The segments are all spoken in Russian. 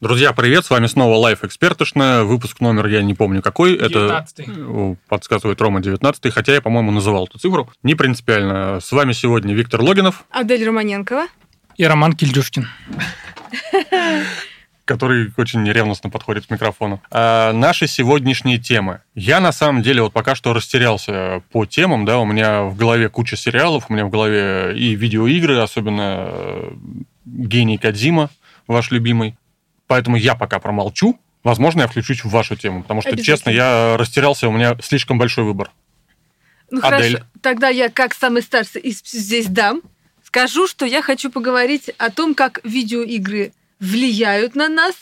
Друзья, привет, с вами снова Live Экспертошная, выпуск номер, я не помню какой, 19 это подсказывает Рома 19 хотя я, по-моему, называл эту цифру, не принципиально. С вами сегодня Виктор Логинов. Адель Романенкова. И Роман Кильдюшкин. который очень ревностно подходит к микрофону. А, наши сегодняшние темы. Я на самом деле вот пока что растерялся по темам, да, у меня в голове куча сериалов, у меня в голове и видеоигры, особенно э, гений Кадзима, ваш любимый. Поэтому я пока промолчу. Возможно, я включусь в вашу тему, потому что, честно, я растерялся, у меня слишком большой выбор. Ну Адель. хорошо, тогда я как самый старший здесь дам. Скажу, что я хочу поговорить о том, как видеоигры влияют на нас,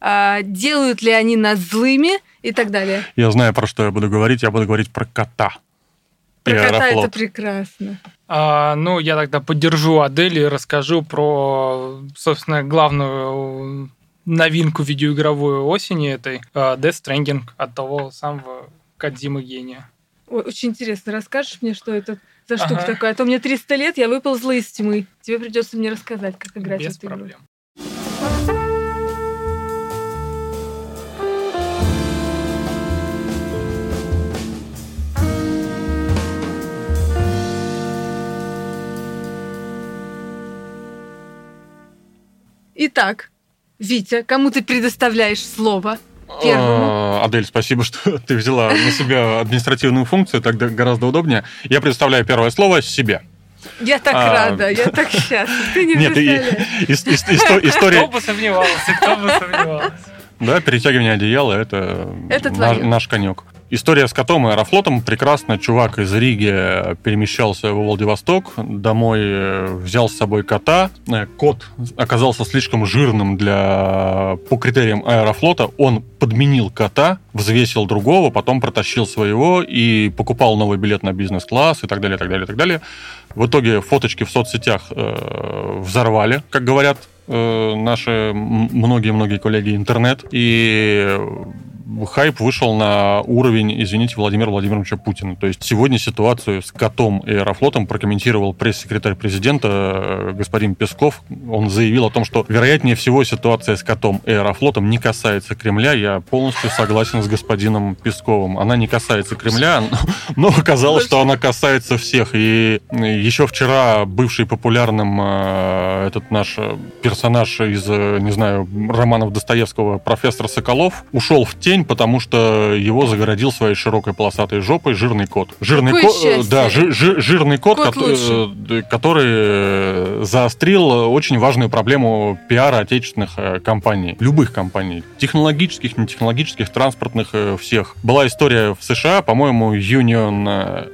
а, делают ли они нас злыми и так далее. Я знаю, про что я буду говорить. Я буду говорить про кота. Про кота это прекрасно. А, ну, я тогда поддержу Адель и расскажу про, собственно, главную новинку видеоигровой осени этой а, Death Stranding от того самого Кадзимы гения. Ой, очень интересно. Расскажешь мне, что это за штука ага. такая? А то мне 300 лет, я выползла из тьмы. Тебе придется мне рассказать, как играть Без в эту проблем. игру. Итак, Витя, кому ты предоставляешь слово? Первому. А, Адель, спасибо, что ты взяла на себя административную функцию, так гораздо удобнее. Я предоставляю первое слово себе. Я так а... рада, я так счастлива. Ты не Нет, и, и, и, история... Кто бы сомневался, кто бы сомневался. Да, перетягивание одеяла это, это наш, наш конек. История с котом и аэрофлотом. Прекрасно чувак из Риги перемещался в Владивосток, домой э, взял с собой кота. Э, кот оказался слишком жирным для по критериям аэрофлота. Он подменил кота, взвесил другого, потом протащил своего и покупал новый билет на бизнес-класс и так далее, так далее, так далее. В итоге фоточки в соцсетях э, взорвали, как говорят э, наши многие-многие коллеги интернет. И хайп вышел на уровень, извините, Владимира Владимировича Путина. То есть сегодня ситуацию с котом и Аэрофлотом прокомментировал пресс-секретарь президента э, господин Песков. Он заявил о том, что вероятнее всего ситуация с котом и Аэрофлотом не касается Кремля. Я полностью согласен с господином Песковым. Она не касается Кремля, но оказалось, что она касается всех. И еще вчера бывший популярным э, этот наш персонаж из, э, не знаю, романов Достоевского профессор Соколов ушел в тень, потому что его загородил своей широкой полосатой жопой жирный кот. Жирный кот, да, жи, жи, жирный кот, кот который, который э, заострил очень важную проблему пиара отечественных э, компаний, любых компаний, технологических, не технологических, транспортных всех. Была история в США, по-моему, Union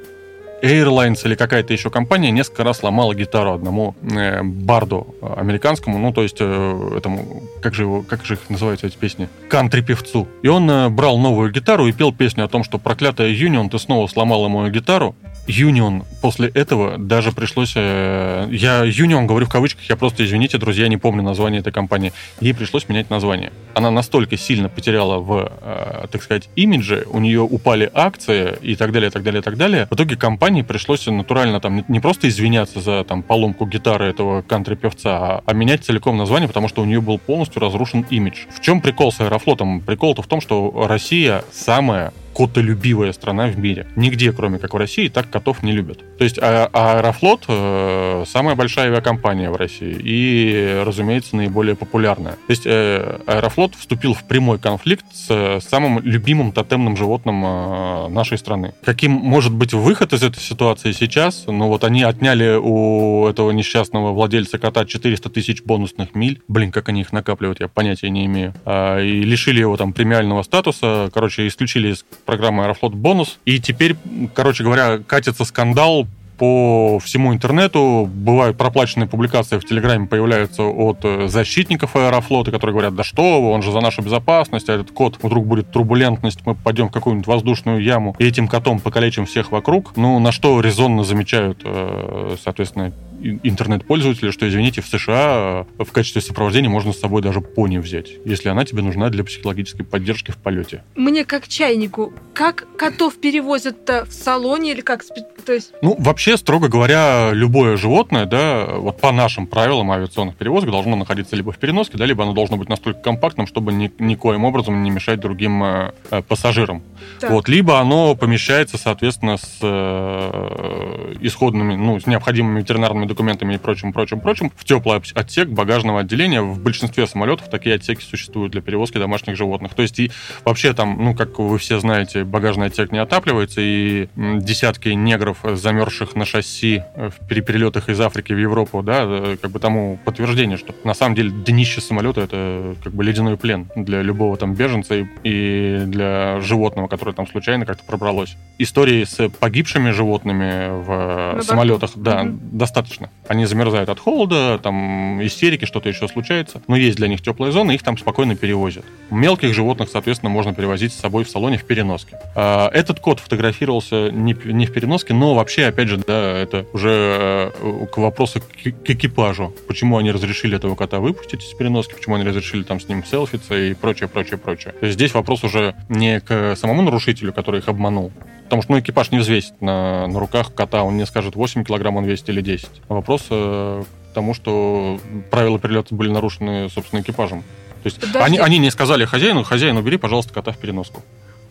Airlines или какая-то еще компания несколько раз ломала гитару одному э, барду американскому, ну, то есть э, этому, как же, его, как же их называются эти песни? Кантри-певцу. И он э, брал новую гитару и пел песню о том, что проклятая Union, ты снова сломала мою гитару, Union после этого даже пришлось... Э, я Union говорю в кавычках, я просто, извините, друзья, не помню название этой компании. Ей пришлось менять название. Она настолько сильно потеряла в, э, так сказать, имидже, у нее упали акции и так далее, так далее, так далее. В итоге компании пришлось натурально там не просто извиняться за там поломку гитары этого кантри-певца, а, а менять целиком название, потому что у нее был полностью разрушен имидж. В чем прикол с Аэрофлотом? Прикол-то в том, что Россия самая котолюбивая страна в мире. Нигде, кроме как в России, так котов не любят. То есть а, Аэрофлот э, самая большая авиакомпания в России и, разумеется, наиболее популярная. То есть э, Аэрофлот вступил в прямой конфликт с самым любимым тотемным животным э, нашей страны. Каким может быть выход из этой ситуации сейчас? Ну вот они отняли у этого несчастного владельца кота 400 тысяч бонусных миль. Блин, как они их накапливают, я понятия не имею. А, и лишили его там премиального статуса. Короче, исключили из программы Аэрофлот бонус. И теперь, короче говоря, катится скандал по всему интернету. Бывают проплаченные публикации в Телеграме появляются от э, защитников Аэрофлота, которые говорят, да что он же за нашу безопасность, а этот кот вдруг будет турбулентность, мы пойдем в какую-нибудь воздушную яму и этим котом покалечим всех вокруг. Ну, на что резонно замечают, э, соответственно, интернет-пользователя, что, извините, в США э, в качестве сопровождения можно с собой даже пони взять, если она тебе нужна для психологической поддержки в полете. Мне как чайнику, как котов перевозят-то в салоне или как? То есть... Ну, вообще, строго говоря, любое животное, да, вот по нашим правилам авиационных перевозок должно находиться либо в переноске, да, либо оно должно быть настолько компактным, чтобы ни, никоим образом не мешать другим э, э пассажирам. Так. Вот, либо оно помещается, соответственно, с э, исходными, ну, с необходимыми ветеринарными документами и прочим, прочим, прочим, в теплый отсек багажного отделения. В большинстве самолетов такие отсеки существуют для перевозки домашних животных. То есть и вообще там, ну, как вы все знаете, багажный отсек не отапливается, и десятки негров, замерзших на шасси э, в перелетах из Африки в Европу, да, э, как бы тому подтверждение, что на самом деле днище самолета это как бы ледяной плен для любого там беженца и, и для животного, которое там случайно как-то пробралось. Истории с погибшими животными в самолетах, да, достаточно. Они замерзают от холода, там истерики, что-то еще случается. Но есть для них теплая зона, их там спокойно перевозят. Мелких животных, соответственно, можно перевозить с собой в салоне в переноске. А, этот кот фотографировался не, не в переноске, но вообще, опять же, да, это уже э, к вопросу к экипажу. Почему они разрешили этого кота выпустить из переноски, почему они разрешили там с ним селфиться и прочее, прочее, прочее. То есть здесь вопрос уже не к самому нарушителю, который их обманул, Потому что ну, экипаж не взвесит на, на руках кота, он не скажет 8 килограмм он весит или 10. А вопрос э, к тому, что правила перелета были нарушены, собственно, экипажем. То есть они, они не сказали хозяину, хозяин, убери, пожалуйста, кота в переноску.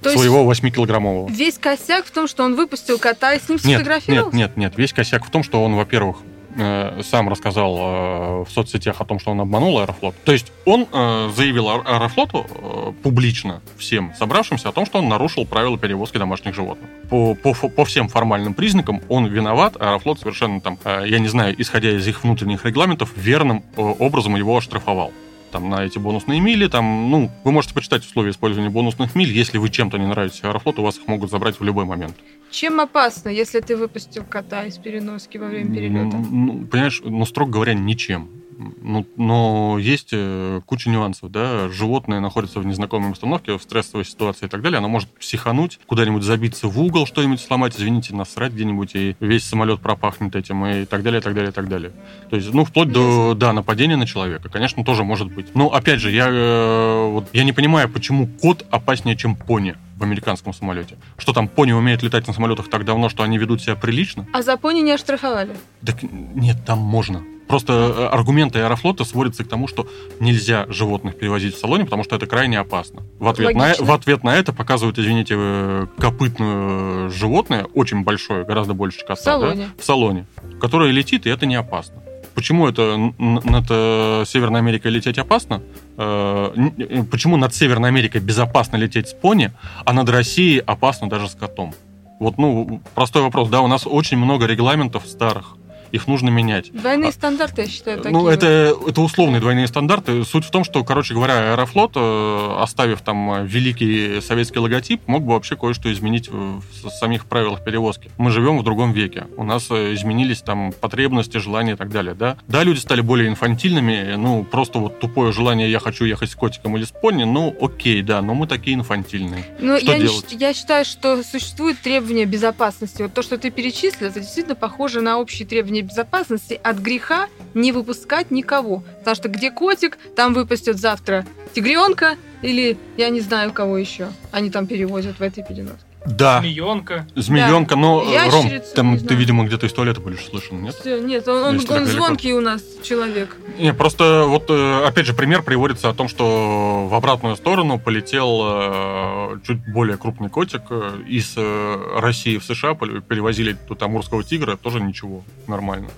То своего 8-килограммового. Весь косяк в том, что он выпустил кота и с ним сфотографировался? Нет, нет, нет. Весь косяк в том, что он, во-первых, Э, сам рассказал э, в соцсетях о том, что он обманул Аэрофлот. То есть он э, заявил Аэрофлоту публично всем собравшимся о том, что он нарушил правила перевозки домашних животных. По, по, по всем формальным признакам он виноват, Аэрофлот совершенно там, я не знаю, исходя из их внутренних регламентов, верным образом его оштрафовал там, на эти бонусные мили. Там, ну, вы можете почитать условия использования бонусных миль. Если вы чем-то не нравитесь Аэрофлоту, вас их могут забрать в любой момент. Чем опасно, если ты выпустил кота из переноски во время перелета? Ну, понимаешь, ну, строго говоря, ничем. Ну, но есть э, куча нюансов, да. Животное находится в незнакомой обстановке, в стрессовой ситуации и так далее. Оно может психануть, куда-нибудь забиться в угол, что-нибудь сломать, извините, насрать где-нибудь, и весь самолет пропахнет этим, и так далее, и так далее, и так далее. То есть, ну, вплоть до, да, нападения на человека, конечно, тоже может быть. Но, опять же, я, э, вот, я не понимаю, почему кот опаснее, чем пони в американском самолете. Что там, пони умеют летать на самолетах так давно, что они ведут себя прилично? А за пони не оштрафовали? Так нет, там можно. Просто э, аргументы Аэрофлота сводятся к тому, что нельзя животных перевозить в салоне, потому что это крайне опасно. В ответ, на, в ответ на это показывают, извините, э, копытное животное, очень большое, гораздо больше кота, в салоне. Да, в салоне, которое летит, и это не опасно. Почему это над э, Северной Америкой лететь опасно? Почему над Северной Америкой безопасно лететь с пони, а над Россией опасно даже с котом? Вот, ну, простой вопрос, да, у нас очень много регламентов старых, их нужно менять. Двойные а, стандарты, я считаю, такие. Ну, это, это условные двойные стандарты. Суть в том, что, короче говоря, Аэрофлот, э, оставив там великий советский логотип, мог бы вообще кое-что изменить в самих правилах перевозки. Мы живем в другом веке. У нас э, изменились там потребности, желания и так далее, да? Да, люди стали более инфантильными, ну, просто вот тупое желание «я хочу ехать с котиком или с пони», ну, окей, да, но мы такие инфантильные. Ну, что я, делать? Не, я считаю, что существуют требования безопасности. Вот то, что ты перечислил, это действительно похоже на общие требования безопасности от греха не выпускать никого. Потому что где котик, там выпустят завтра тигренка или я не знаю кого еще. Они там перевозят в этой переноске. Да. Змеенка. Змеенка, да. но, Ром, там ты, видимо, где-то из туалета будешь слышен, нет? Все, нет, он, он, он звонкий у нас человек. Не, просто вот, э, опять же, пример приводится о том, что в обратную сторону полетел э, чуть более крупный котик э, из России в США, перевозили тут амурского тигра, тоже ничего, нормально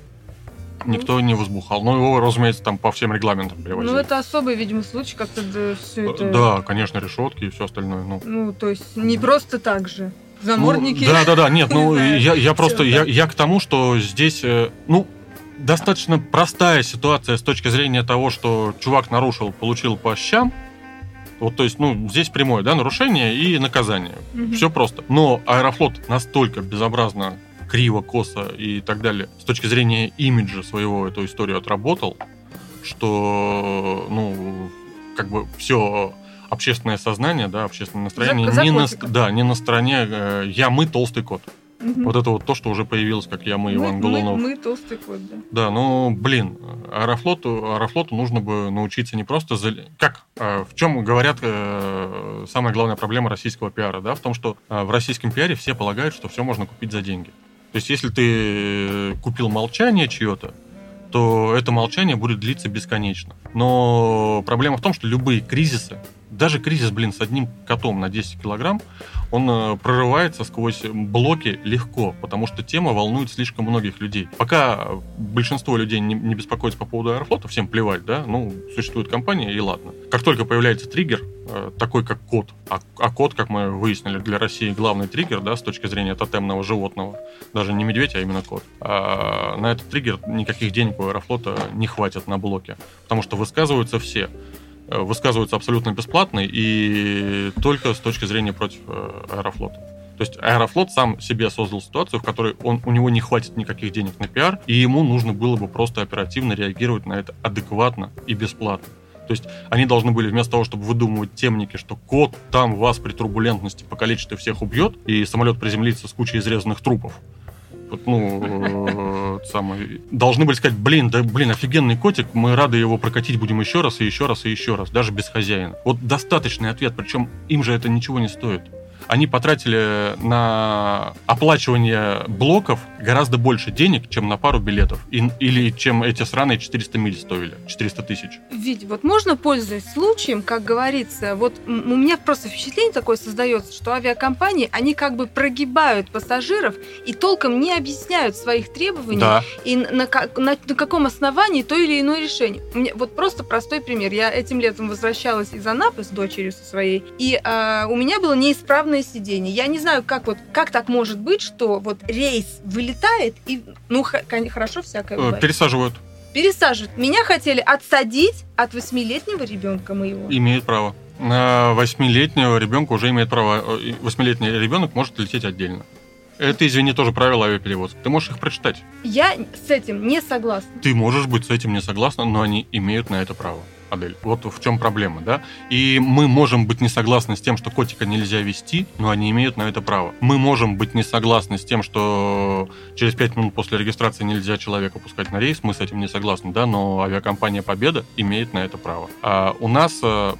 никто не возбухал. Но его, разумеется, там по всем регламентам перевозили. Ну, это особый, видимо, случай, как-то да, все это... Да, конечно, решетки и все остальное. Ну, ну то есть не просто так же. Заморники. Ну, да, да, да. Нет, ну я, я просто я, я к тому, что здесь, э, ну, достаточно простая ситуация с точки зрения того, что чувак нарушил, получил по щам. Вот, то есть, ну, здесь прямое, да, нарушение и наказание. Угу. Все просто. Но Аэрофлот настолько безобразно криво, косо и так далее, с точки зрения имиджа своего эту историю отработал, что, ну, как бы все общественное сознание, да, общественное настроение за, за не, на, да, не на стороне э, я, мы, толстый кот. Угу. Вот это вот то, что уже появилось, как я, мы, Иван Голунов. Мы, мы толстый кот, да. Да, ну, блин, Аэрофлоту, Аэрофлоту нужно бы научиться не просто... За... Как? А, в чем, говорят, э, самая главная проблема российского пиара, да? В том, что а, в российском пиаре все полагают, что все можно купить за деньги. То есть, если ты купил молчание чье-то, то это молчание будет длиться бесконечно. Но проблема в том, что любые кризисы, даже кризис, блин, с одним котом на 10 килограмм, он э, прорывается сквозь блоки легко, потому что тема волнует слишком многих людей. Пока большинство людей не, не беспокоится по поводу Аэрофлота, всем плевать, да, ну, существует компания, и ладно. Как только появляется триггер, э, такой как кот, а, а кот, как мы выяснили, для России главный триггер, да, с точки зрения тотемного животного, даже не медведь, а именно кот, а на этот триггер никаких денег у Аэрофлота не хватит на блоке, потому что высказываются все. Э, высказываются абсолютно бесплатно и только с точки зрения против э, Аэрофлота. То есть Аэрофлот сам себе создал ситуацию, в которой он, у него не хватит никаких денег на пиар, и ему нужно было бы просто оперативно реагировать на это адекватно и бесплатно. То есть они должны были вместо того, чтобы выдумывать темники, что кот там вас при турбулентности покалечит и всех убьет, и самолет приземлится с кучей изрезанных трупов, ну, самый, должны были сказать, блин, да, блин, офигенный котик, мы рады его прокатить будем еще раз и еще раз и еще раз, даже без хозяина. Вот достаточный ответ, причем им же это ничего не стоит они потратили на оплачивание блоков гораздо больше денег, чем на пару билетов. И, или чем эти сраные 400 миль стоили, 400 тысяч. Ведь вот можно, пользуясь случаем, как говорится, вот у меня просто впечатление такое создается, что авиакомпании, они как бы прогибают пассажиров и толком не объясняют своих требований да. и на, на, на, на каком основании то или иное решение. У меня вот просто простой пример. Я этим летом возвращалась из Анапы с дочерью со своей, и э, у меня было неисправное удобное сиденье. Я не знаю, как вот как так может быть, что вот рейс вылетает и ну хорошо всякое э, бывает. Пересаживают. Пересаживают. Меня хотели отсадить от восьмилетнего ребенка моего. Имеет право. На восьмилетнего ребенка уже имеет право. Э, восьмилетний ребенок может лететь отдельно. Это, извини, тоже правила авиаперевозки. Ты можешь их прочитать. Я с этим не согласна. Ты можешь быть с этим не согласна, но они имеют на это право. Адель. Вот в чем проблема, да? И мы можем быть не согласны с тем, что котика нельзя вести, но они имеют на это право. Мы можем быть не согласны с тем, что через 5 минут после регистрации нельзя человека пускать на рейс, мы с этим не согласны, да, но авиакомпания Победа имеет на это право. А у нас э,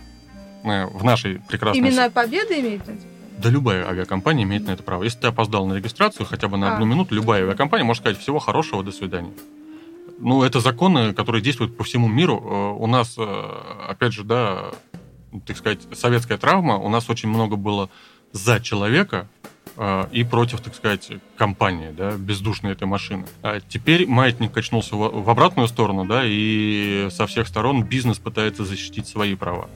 э, в нашей прекрасной... Именно Победа имеет на это да любая авиакомпания имеет на это право. Если ты опоздал на регистрацию хотя бы на а. одну минуту, любая авиакомпания может сказать всего хорошего, до свидания. Ну, это законы, которые действуют по всему миру. Э, у нас, э, опять же, да, так сказать, советская травма. У нас очень много было за человека э, и против, так сказать, компании, да, бездушной этой машины. А теперь маятник качнулся в обратную сторону, да, и со всех сторон бизнес пытается защитить свои права.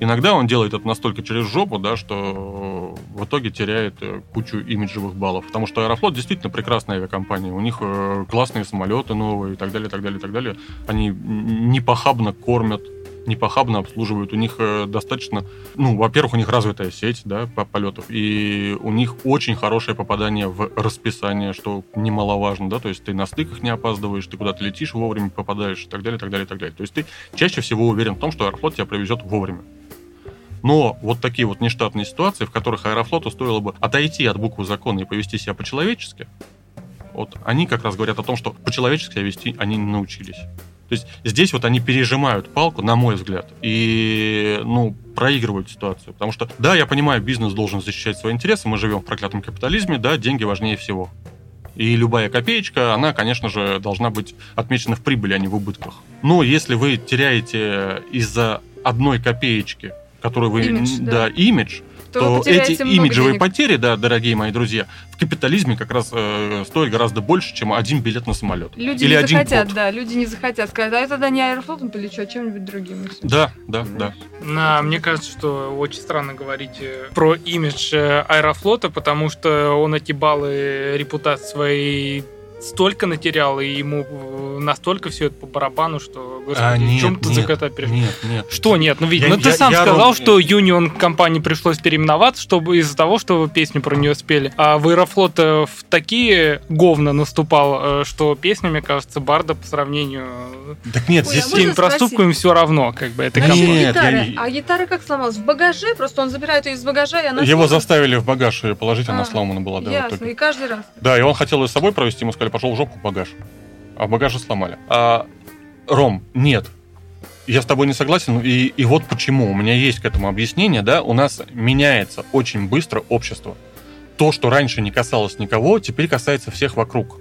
Иногда он делает это настолько через жопу, да, что в итоге теряет э, кучу имиджевых баллов. Потому что Аэрофлот действительно прекрасная авиакомпания. У них э, классные самолеты новые и так далее, так далее, так далее. Они непохабно кормят непохабно обслуживают. У них э, достаточно, ну, во-первых, у них развитая сеть, да, по полетов, и у них очень хорошее попадание в расписание, что немаловажно, да, то есть ты на стыках не опаздываешь, ты куда-то летишь вовремя попадаешь и так далее, так далее, так далее. То есть ты чаще всего уверен в том, что Аэрофлот тебя привезет вовремя. Но вот такие вот нештатные ситуации, в которых Аэрофлоту стоило бы отойти от буквы закона и повести себя по-человечески, вот они как раз говорят о том, что по-человечески себя вести они не научились. То есть здесь вот они пережимают палку, на мой взгляд, и, ну, проигрывают ситуацию. Потому что, да, я понимаю, бизнес должен защищать свои интересы, мы живем в проклятом капитализме, да, деньги важнее всего. И любая копеечка, она, конечно же, должна быть отмечена в прибыли, а не в убытках. Но если вы теряете из-за одной копеечки который вы, имидж, да, да имидж, то, то эти имиджевые денег. потери, да, дорогие мои друзья, в капитализме как раз э, стоят гораздо больше, чем один билет на самолет. Люди Или не один захотят, код. да, люди не захотят сказать, а это да не аэрофлотом полечу, а чем-нибудь другим. Да, да, да. На, мне кажется, что очень странно говорить э, про имидж э, аэрофлота, потому что он эти баллы репутации своей столько натерял, и ему настолько все это по барабану, что, господи, а, нет, чем ты за кота? Нет, нет. Что нет? Ну, я, ну ты я, сам я, сказал, я... что Union компании пришлось переименоваться, чтобы из-за того, что вы песню про нее спели. А в Аэрофлот в такие говна наступал, э, что песня, мне кажется, Барда по сравнению так нет, Ой, здесь а теми проступками все равно, как бы, это нет, гитара. Я... А гитара как сломалась? В багаже? Просто он забирает ее из багажа, и она... Его сломалась. заставили в багаж ее положить, а, она сломана была. Да, ясно, и каждый раз. Да, и он хотел ее с собой провести, ему сказали, пошел в жопу багаж. А в багаже сломали. А, Ром, нет, я с тобой не согласен, и, и вот почему. У меня есть к этому объяснение, да, у нас меняется очень быстро общество. То, что раньше не касалось никого, теперь касается всех вокруг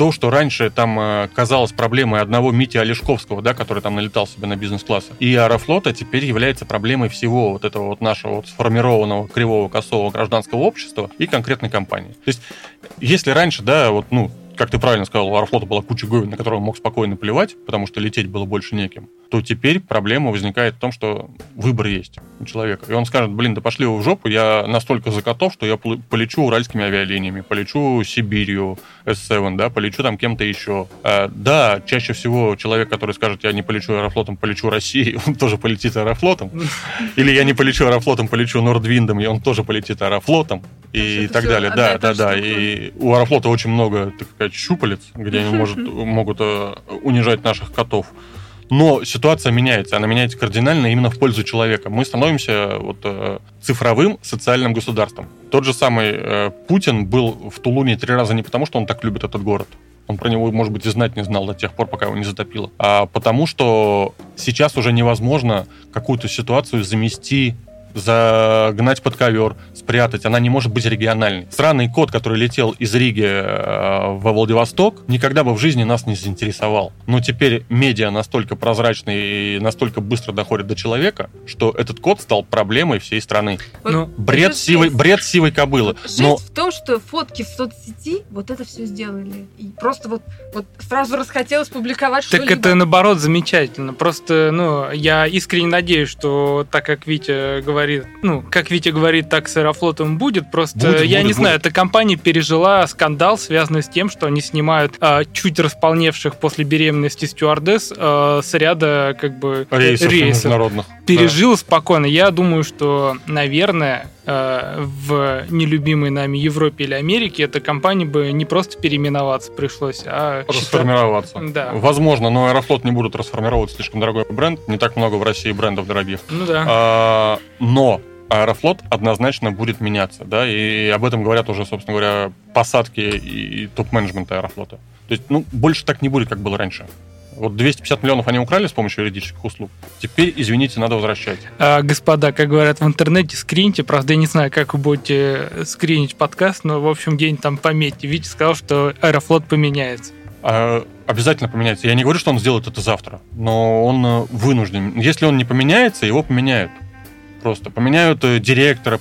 то, что раньше там э, казалось проблемой одного Мити Олешковского, да, который там налетал себе на бизнес-класса, и Аэрофлота теперь является проблемой всего вот этого вот нашего вот сформированного кривого косого гражданского общества и конкретной компании. То есть, если раньше, да, вот, ну, как ты правильно сказал, у Аэрофлота была куча говен, на которые он мог спокойно плевать, потому что лететь было больше неким, то теперь проблема возникает в том, что выбор есть у человека. И он скажет, блин, да пошли вы в жопу, я настолько за котов, что я полечу уральскими авиалиниями, полечу Сибирью, S7, да, полечу там кем-то еще. А, да, чаще всего человек, который скажет, я не полечу аэрофлотом, полечу Россией, он тоже полетит аэрофлотом. Или я не полечу аэрофлотом, полечу Нордвиндом, и он тоже полетит аэрофлотом. И так далее. Да, да, да. И у аэрофлота очень много, так сказать, щупалец, где они может, могут э, унижать наших котов. Но ситуация меняется, она меняется кардинально именно в пользу человека. Мы становимся вот, э, цифровым социальным государством. Тот же самый э, Путин был в Тулуне три раза не потому, что он так любит этот город. Он про него, может быть, и знать не знал до тех пор, пока его не затопило. А потому что сейчас уже невозможно какую-то ситуацию замести загнать под ковер, спрятать. Она не может быть региональной. Странный код, который летел из Риги э, во Владивосток, никогда бы в жизни нас не заинтересовал. Но теперь медиа настолько прозрачный и настолько быстро доходит до человека, что этот код стал проблемой всей страны. Вот ну, бред, сивой, бред сивой кобылы. Жесть Но... в том, что фотки в соцсети вот это все сделали. И просто вот, вот сразу расхотелось публиковать что-либо. Так это наоборот замечательно. Просто, ну, я искренне надеюсь, что так как Витя говорит, говорит, ну, как Витя говорит, так с Аэрофлотом будет. Просто будет, я будет, не знаю, эта компания пережила скандал, связанный с тем, что они снимают а, чуть располневших после беременности стюардесс а, с ряда как бы рейсов, рейсов. международных. Пережил да. спокойно. Я думаю, что, наверное, в нелюбимой нами Европе или Америке эта компания бы не просто переименоваться пришлось, а расформироваться. Считать... Да. Возможно, но Аэрофлот не будут расформировать слишком дорогой бренд. Не так много в России брендов дорогих. Ну да. А, но Аэрофлот однозначно будет меняться, да, и об этом говорят уже, собственно говоря, посадки и топ-менеджмента Аэрофлота. То есть, ну, больше так не будет, как было раньше. Вот 250 миллионов они украли с помощью юридических услуг. Теперь, извините, надо возвращать. А, господа, как говорят в интернете, скриньте. Правда, я не знаю, как вы будете скринить подкаст, но, в общем, где-нибудь там пометьте. Витя сказал, что Аэрофлот поменяется. А, обязательно поменяется. Я не говорю, что он сделает это завтра, но он э, вынужден. Если он не поменяется, его поменяют просто. Поменяют э, директора,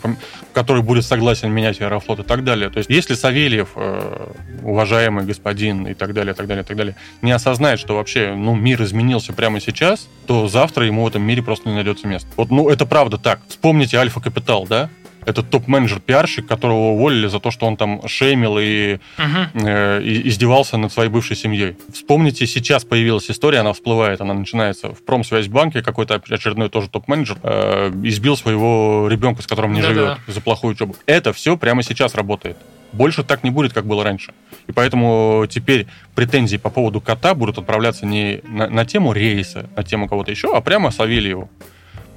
который будет согласен менять Аэрофлот и так далее. То есть, если Савельев, э, уважаемый господин и так далее, так далее, так далее, не осознает, что вообще ну, мир изменился прямо сейчас, то завтра ему в этом мире просто не найдется места. Вот, ну, это правда так. Вспомните Альфа Капитал, да? Этот топ-менеджер, пиарщик, которого уволили за то, что он там шеймил и, uh-huh. э, и издевался над своей бывшей семьей. Вспомните, сейчас появилась история, она всплывает, она начинается в промсвязьбанке, какой-то очередной тоже топ-менеджер э, избил своего ребенка, с которым не Да-да. живет, за плохую учебу. Это все прямо сейчас работает. Больше так не будет, как было раньше. И поэтому теперь претензии по поводу кота будут отправляться не на, на тему рейса, на тему кого-то еще, а прямо Савельеву.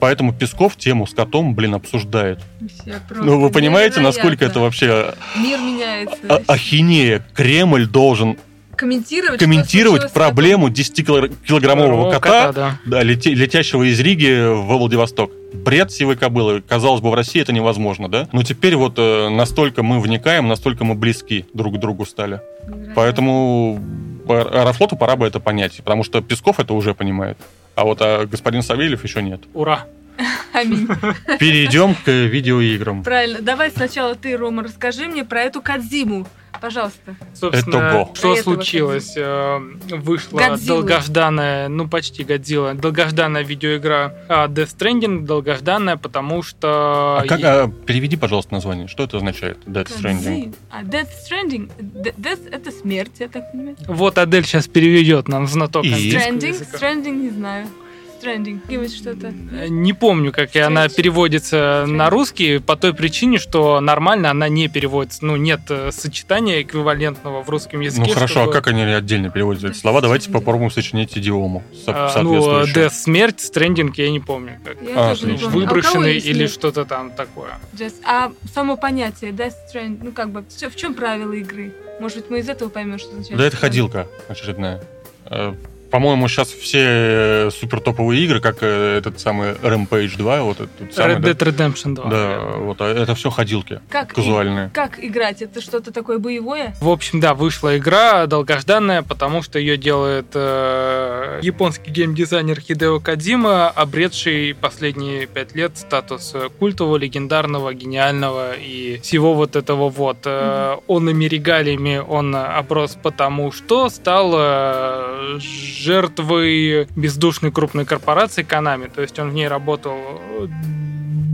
Поэтому Песков тему с котом, блин, обсуждает. Ну, вы понимаете, насколько это вообще... Мир меняется. А- ахинея. Кремль должен комментировать, комментировать проблему 10-килограммового кота, кота да. Да, лети, летящего из Риги в Владивосток. Бред сивой кобылы. Казалось бы, в России это невозможно, да? Но теперь вот э, настолько мы вникаем, настолько мы близки друг к другу стали. Невероятно. Поэтому Аэрофлоту пора бы это понять, потому что Песков это уже понимает. А вот а господин Савельев еще нет. Ура! Аминь. Перейдем к видеоиграм. Правильно. Давай сначала ты, Рома, расскажи мне про эту Кадзиму. Пожалуйста. Собственно, Это что случилось? Э, вышла Годзилла. долгожданная, ну почти Годзилла, долгожданная видеоигра а, Death Stranding, долгожданная, потому что... А как, а, переведи, пожалуйста, название. Что это означает, Death Stranding? А, Death Stranding, Death это смерть, я так понимаю. Вот Адель сейчас переведет нам знаток Stranding, Stranding, не знаю. Stranding, что-то? Э, не помню, как Strange. она переводится Strange. на русский, по той причине, что нормально она не переводится. Ну, нет э, сочетания эквивалентного в русском языке. Ну, хорошо, а чтобы... а как они отдельно переводятся эти слова? Давайте попробуем сочинить идиому а, Ну, Death, смерть, Stranding, я не помню. Как. Я а, не помню. Выброшенный а или что-то там такое. Just, а само понятие Death Stranding, ну, как бы, в чем правила игры? Может быть, мы из этого поймем, что означает? Да это ходилка очередная э, по-моему, сейчас все э, супер топовые игры, как э, этот самый Rampage 2, вот этот самый, Red Dead да? Redemption 2. Да, вот а это все ходилки как казуальные. И, как играть? Это что-то такое боевое? В общем, да, вышла игра долгожданная, потому что ее делает э, японский геймдизайнер Хидео Кадима, обретший последние пять лет статус культового, легендарного, гениального и всего вот этого вот. Mm-hmm. Он ими регалиями он оброс потому, что стал э, жертвой бездушной крупной корпорации Konami. То есть он в ней работал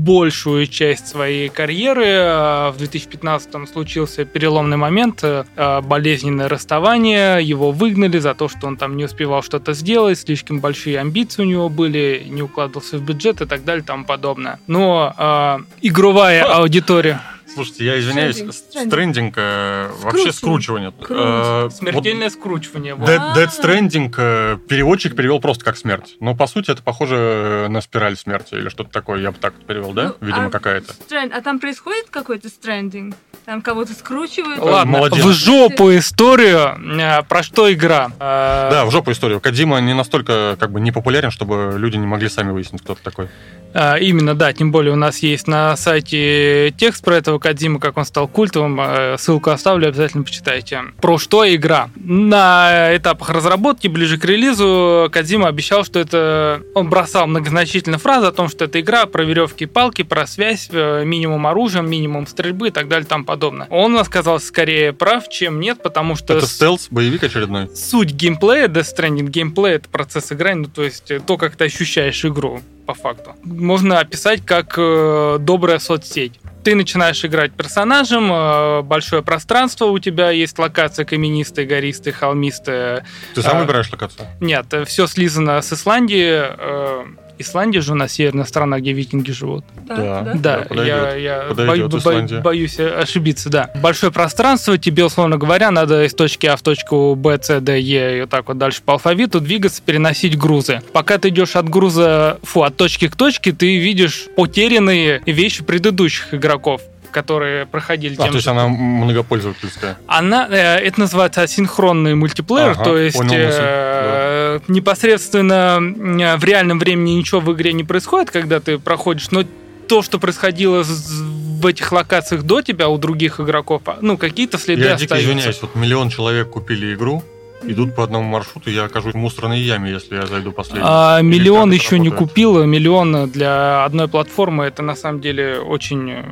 большую часть своей карьеры. А в 2015-м случился переломный момент, а, болезненное расставание, его выгнали за то, что он там не успевал что-то сделать, слишком большие амбиции у него были, не укладывался в бюджет и так далее и тому подобное. Но э, игровая аудитория... Слушайте, я извиняюсь, стрендинг э, вообще скручивание. Э, Смертельное скручивание. Dead, Dead Stranding э, переводчик перевел просто как смерть. Но по сути это похоже на спираль смерти или что-то такое. Я бы так перевел, да? Ну, Видимо, а какая-то. А там происходит какой-то стрендинг? Там кого-то скручивают? Ладно, Молодец. в жопу историю. Про что игра? Да, в жопу историю. Кадима не настолько как бы не популярен, чтобы люди не могли сами выяснить, кто это такой. А, именно, да, тем более у нас есть на сайте текст про этого Кадима, как он стал культовым. Ссылку оставлю, обязательно почитайте. Про что игра? На этапах разработки, ближе к релизу, Кадима обещал, что это... Он бросал многозначительно фразы о том, что это игра про веревки и палки, про связь, э, минимум оружия, минимум стрельбы и так далее и тому подобное. Он оказался скорее прав, чем нет, потому что... Это стелс, боевик очередной? Суть геймплея, Death Stranding геймплей, это процесс игры, ну то есть то, как ты ощущаешь игру по факту. Можно описать как э, добрая соцсеть. Ты начинаешь играть персонажем, э, большое пространство у тебя есть локация каменистая, гористая, холмистая. Ты сам э, выбираешь локацию? Нет, все слизано с Исландии. Исландия же у нас северная страна, где викинги живут. Да, да. да, да я, я бою, бою, боюсь ошибиться, да. Большое пространство, тебе, условно говоря, надо из точки А в точку Б, С, Д, Е и вот так вот дальше по алфавиту двигаться, переносить грузы. Пока ты идешь от груза, фу, от точки к точке, ты видишь потерянные вещи предыдущих игроков которые проходили. А, тем то есть она многопользовательская? Она, э, это называется асинхронный мультиплеер, ага, то есть понял, э, да. непосредственно в реальном времени ничего в игре не происходит, когда ты проходишь, но то, что происходило в этих локациях до тебя у других игроков, а, ну, какие-то следы Я остаются. дико извиняюсь, вот миллион человек купили игру, идут по одному маршруту, я окажусь в мусорной яме, если я зайду последний. А, миллион еще работает? не купил, миллион для одной платформы, это на самом деле очень э,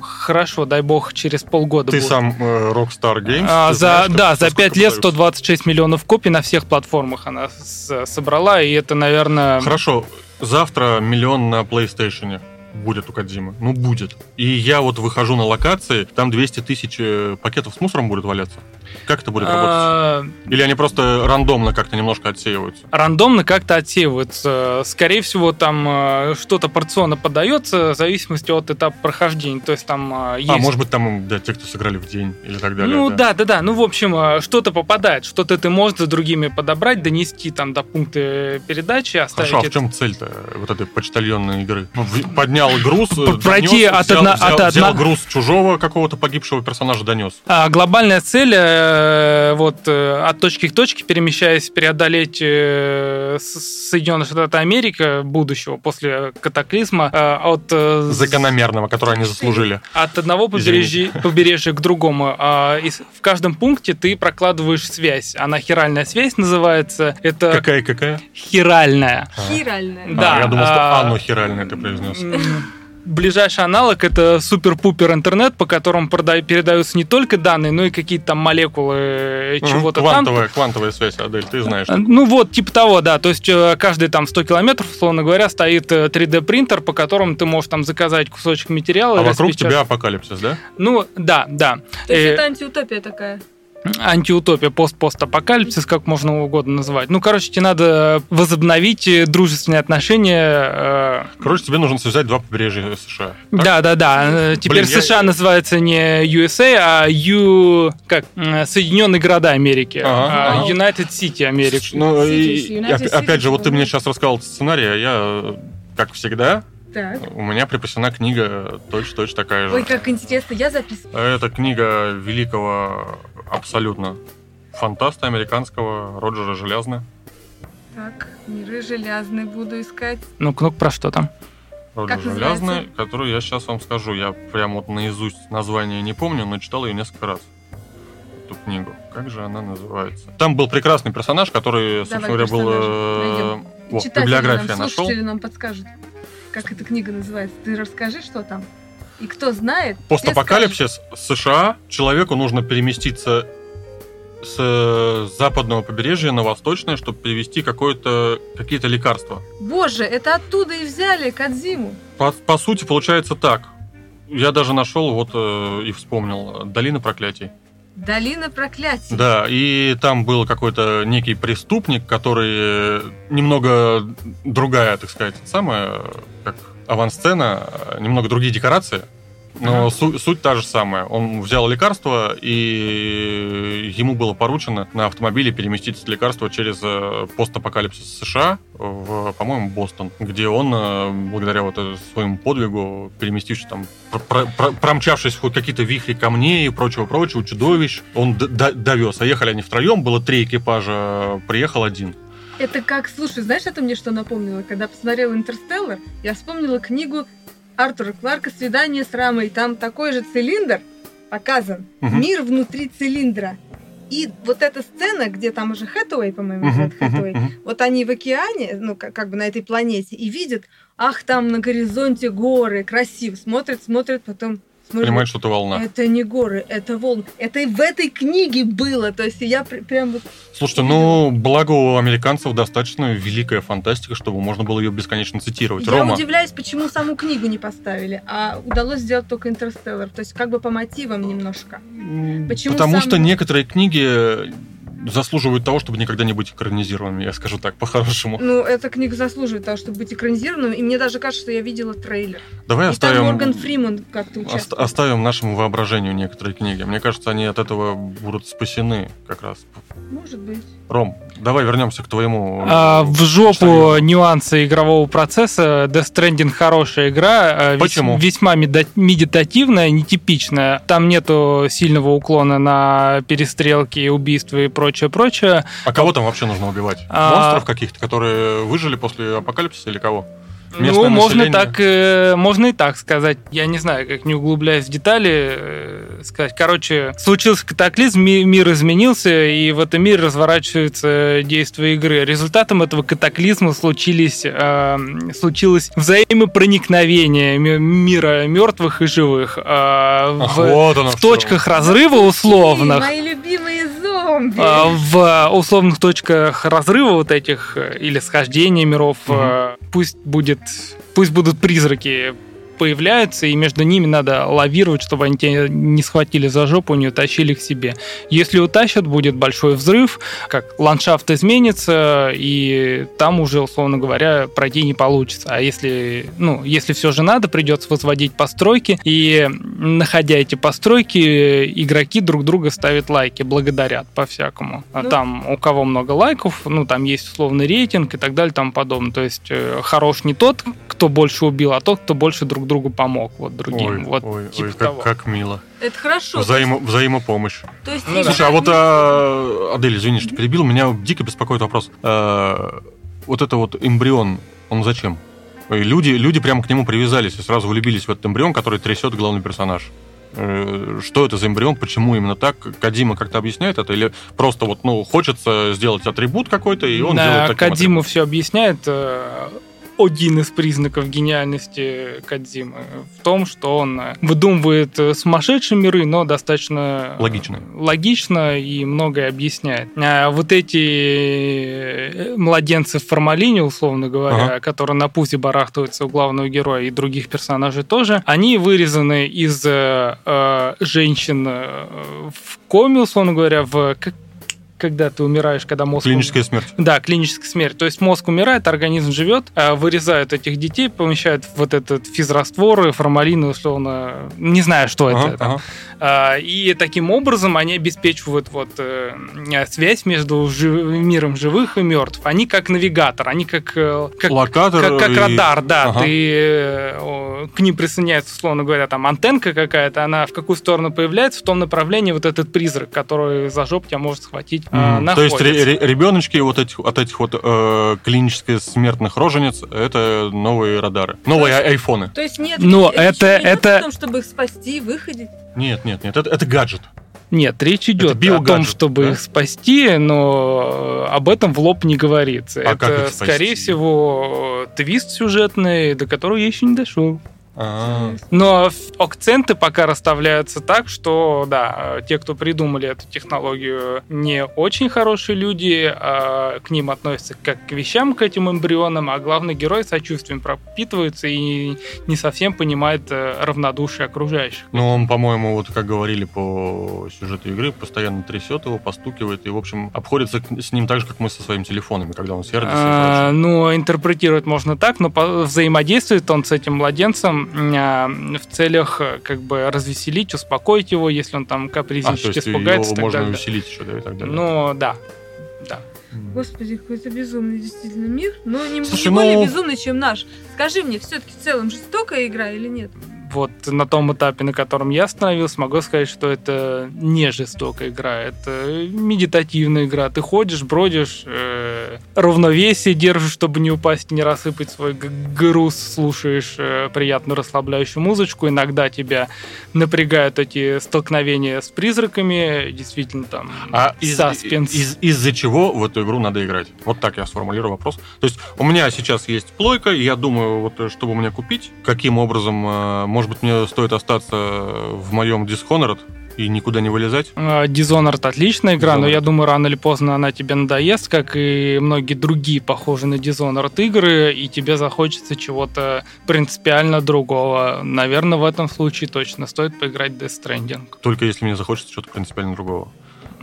хорошо, дай бог, через полгода Ты будет. сам э, Rockstar Games? А, за, знаешь, да, за 5 лет 126 миллионов копий на всех платформах она собрала, и это, наверное... Хорошо, завтра миллион на PlayStation будет у Кадзимы. Ну, будет. И я вот выхожу на локации, там 200 тысяч э, пакетов с мусором будет валяться. Как это будет работать? А, Или они просто рандомно как-то немножко отсеиваются? Рандомно как-то отсеиваются. Скорее всего, там э, что-то порционно подается в зависимости от этапа прохождения. То есть там э, есть... А, может быть, там да, те, кто сыграли в день или так далее. Ну, да, да, да. Ну, в общем, что-то попадает. Что-то ты можешь за другими подобрать, донести там до пункта передачи, оставить... Хорошо, а в чем цель-то вот этой почтальонной игры? Ну, поднял груз, Пройти донес, от взял, одна, взял, от взял груз чужого какого-то погибшего персонажа, донес. А, глобальная цель Э, вот э, от точки к точке, перемещаясь, преодолеть э, Соединенные Штаты Америки будущего после катаклизма от... Закономерного, который они заслужили. От одного побережья, побережья к другому. А, и в каждом пункте ты прокладываешь связь. Она хиральная связь называется. Это Какая-какая? Хиральная. Хиральная. Да. А, я думал, что а, Анну хиральная ты произнес. Ближайший аналог это супер-пупер интернет, по которому передаются не только данные, но и какие-то там молекулы э, чего-то квантовая, там. Квантовая связь, Адель, ты знаешь. Ну вот, типа того, да. То есть э, каждые там 100 километров, условно говоря, стоит 3D-принтер, по которому ты можешь там заказать кусочек материала. А вокруг тебя апокалипсис, да? Ну, да, да. То есть это антиутопия такая? Антиутопия, пост-постапокалипсис, как можно угодно называть. Ну, короче, тебе надо возобновить дружественные отношения. Э, короче, тебе нужно связать два побережья США. Так? Да, да, да. Теперь Блин, США я... называется не USA, а U... как? Соединенные города Америки. Ага. А United City Америки. Ну, и, опять же, вот ты мне сейчас рассказал сценарий, а я, как всегда, так. У меня припасена книга точно-точно такая же. Ой, как интересно, я записываю. Это книга великого абсолютно фантаста американского Роджера Желязна. Так, миры железный буду искать. Ну, ну про что там? Роджер Железный, которую я сейчас вам скажу. Я прям вот наизусть название не помню, но читал ее несколько раз. Эту книгу. Как же она называется? Там был прекрасный персонаж, который, собственно говоря, был... Э, о, библиография нам, нашел. нам подскажет как эта книга называется. Ты расскажи, что там. И кто знает... Постапокалипсис США. Человеку нужно переместиться с э, западного побережья на восточное, чтобы привезти какое-то, какие-то лекарства. Боже, это оттуда и взяли Кадзиму. По, по сути, получается так. Я даже нашел вот э, и вспомнил «Долина проклятий». Долина проклятий. Да, и там был какой-то некий преступник, который э, немного другая, так сказать, самая, как авансцена, немного другие декорации. Но ага. суть, суть та же самая. Он взял лекарство, и ему было поручено на автомобиле переместить это лекарство через э, постапокалипсис США в, по-моему, Бостон, где он, э, благодаря вот своему подвигу, переместившись там, про, про, промчавшись в какие-то вихри камней и прочего-прочего, чудовищ, он довез. А ехали они втроем, было три экипажа, приехал один. Это как, слушай, знаешь, это мне что напомнило? Когда посмотрел «Интерстеллар», я вспомнила книгу Артура Кларка «Свидание с Рамой». Там такой же цилиндр показан. Угу. Мир внутри цилиндра. И вот эта сцена, где там уже Хэтуэй, по-моему, uh-huh, Хэтуэй, uh-huh, вот они в океане, ну, как, как бы на этой планете, и видят, ах, там на горизонте горы, красиво, смотрят, смотрят, потом Смотри, Понимаешь, что это волна. Это не горы, это волны. Это и в этой книге было. То есть я прям вот... Слушайте, ну, благо у американцев достаточно великая фантастика, чтобы можно было ее бесконечно цитировать. Я Рома... удивляюсь, почему саму книгу не поставили, а удалось сделать только «Интерстеллар». То есть как бы по мотивам немножко. Почему Потому сам... что некоторые книги заслуживают того, чтобы никогда не быть экранизированными, я скажу так, по-хорошему. Ну, эта книга заслуживает того, чтобы быть экранизированным, и мне даже кажется, что я видела трейлер. Давай и оставим... там Морган Фриман как-то участвует. Оставим нашему воображению некоторые книги. Мне кажется, они от этого будут спасены как раз. Может быть. Ром, давай вернемся к твоему... А, в жопу что нюансы игрового процесса. Death Stranding хорошая игра. А, Почему? Весьма медитативная, нетипичная. Там нету сильного уклона на перестрелки, убийства и прочее, прочее. А кого там вообще нужно убивать? А... Монстров каких-то, которые выжили после апокалипсиса или кого? Ну, можно так, э, можно и так сказать. Я не знаю, как не углубляясь в детали, э, сказать. Короче, случился катаклизм, ми- мир изменился, и в этом мире разворачиваются действия игры. Результатом этого катаклизма случились, э, случилось взаимопроникновение мира мертвых и живых. Э, Ах, в, вот в точках разрыва условных. Мои любимые зомби. Э, в условных точках разрыва вот этих э, или схождения миров угу. пусть будет пусть будут призраки появляются, и между ними надо лавировать, чтобы они тебя не схватили за жопу, не утащили к себе. Если утащат, будет большой взрыв, как ландшафт изменится, и там уже, условно говоря, пройти не получится. А если, ну, если все же надо, придется возводить постройки, и находя эти постройки, игроки друг друга ставят лайки, благодарят по-всякому. А ну, там у кого много лайков, ну, там есть условный рейтинг и так далее, там подобное. То есть э, хорош не тот, кто больше убил, а тот, кто больше друг другу помог, вот другим. Ой, вот, ой, типа ой как, как мило. Это хорошо. Взаимо, есть... Взаимопомощь. То есть, ну, Слушай, а вот, а, Адель, извини, что перебил, меня дико беспокоит вопрос. А, вот это вот эмбрион, он зачем? Люди, люди прямо к нему привязались и сразу влюбились в этот эмбрион, который трясет главный персонаж. Э, что это за эмбрион, почему именно так? Кадима как-то объясняет это? Или просто вот, ну, хочется сделать атрибут какой-то, и он да, делает таким Кадима все объясняет. Э, один из признаков гениальности Кадзимы в том, что он выдумывает сумасшедшие миры, но достаточно логично, логично и многое объясняет. А вот эти младенцы в формалине, условно говоря, ага. которые на пузе барахтываются у главного героя и других персонажей тоже, они вырезаны из э, женщин э, в коме, условно говоря, в как, когда ты умираешь, когда мозг... Клиническая смерть. Да, клиническая смерть. То есть мозг умирает, организм живет, а вырезают этих детей, помещают в вот этот физраствор, формалин, условно, не знаю, что ага, это. Ага. А, и таким образом они обеспечивают вот э, связь между жив... миром живых и мертв. Они как навигатор, они как... Э, как Локатор. Как, как и... радар, да. Ага. Ты, э, к ним присоединяется, условно говоря, там антенка какая-то, она в какую сторону появляется, в том направлении вот этот призрак, который за жопу тебя может схватить mm. То есть ребеночки вот этих, от этих вот э, клинических смертных роженец это новые радары, новые то айфоны. То есть нет, Но это, это... том, чтобы их спасти, выходить? Нет, нет, нет, это, это гаджет. Нет, речь идет о том, чтобы да? их спасти, но об этом в лоб не говорится. А это, скорее всего, твист сюжетный, до которого я еще не дошел. А-а-а. Но акценты пока расставляются так, что, да, те, кто придумали эту технологию, не очень хорошие люди, а к ним относятся как к вещам, к этим эмбрионам, а главный герой сочувствием пропитывается и не совсем понимает э, равнодушие окружающих. Ну, он, по-моему, вот как говорили по сюжету игры, постоянно трясет его, постукивает и, в общем, обходится с ним так же, как мы со своими телефонами, когда он сердится. А, ну, интерпретировать можно так, но взаимодействует он с этим младенцем а, в целях э, как бы развеселить, успокоить его, если он там капризничает, а, испугается. Его можно далее. усилить еще, да, и так далее. Ну, да. Да. Господи, какой-то безумный действительно мир, но не, Слушай, не более ну... безумный, чем наш. Скажи мне, все-таки в целом жестокая игра или нет? Вот на том этапе, на котором я остановился, могу сказать, что это не жестокая игра, это медитативная игра. Ты ходишь, бродишь, э, равновесие держишь, чтобы не упасть, не рассыпать свой груз, слушаешь э, приятную расслабляющую музычку. Иногда тебя напрягают эти столкновения с призраками, действительно там а саспенс. Из, из, из-за чего в эту игру надо играть? Вот так я сформулирую вопрос. То есть у меня сейчас есть плойка, и я думаю, вот чтобы мне купить, каким образом э, может быть, мне стоит остаться в моем Dishonored и никуда не вылезать? А, Dishonored отличная игра, Dishonored. но я думаю, рано или поздно она тебе надоест, как и многие другие похожие на Dishonored игры, и тебе захочется чего-то принципиально другого. Наверное, в этом случае точно стоит поиграть Death Stranding. Только если мне захочется чего-то принципиально другого.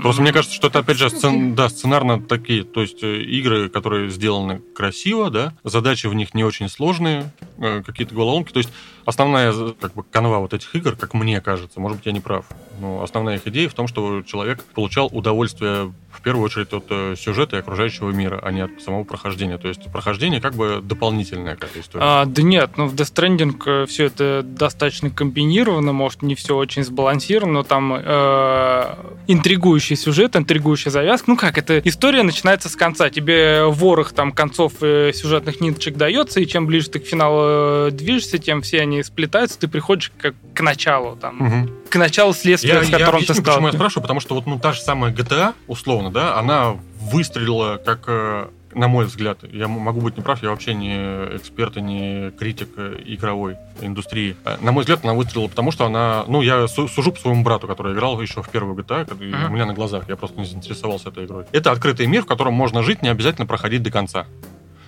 Просто мне кажется, что это, опять же, сцен, да, сценарно такие, то есть э, игры, которые сделаны красиво, да, задачи в них не очень сложные, э, какие-то головоломки, то есть основная как бы канва вот этих игр, как мне кажется, может быть, я не прав, но основная их идея в том, что человек получал удовольствие в первую очередь от э, сюжета и окружающего мира, а не от самого прохождения. То есть прохождение как бы дополнительная какая-то история. А, да нет, ну в Death Stranding э, все это достаточно комбинировано, может не все очень сбалансировано, но там э, интригующий сюжет, интригующая завязка. Ну как, эта история начинается с конца. Тебе ворох там концов э, сюжетных ниточек дается, и чем ближе ты к финалу движешься, тем все они сплетаются, ты приходишь как к началу там. Угу к началу следствия, я, с которым я объясню, ты стал. Почему я спрашиваю, потому что вот ну, та же самая GTA, условно, да, она выстрелила как э, на мой взгляд, я могу быть неправ, я вообще не эксперт и не критик э, игровой индустрии. Э, на мой взгляд, она выстрелила, потому что она, ну, я сужу по своему брату, который играл еще в первую GTA, когда uh-huh. у меня на глазах, я просто не заинтересовался этой игрой. Это открытый мир, в котором можно жить, не обязательно проходить до конца.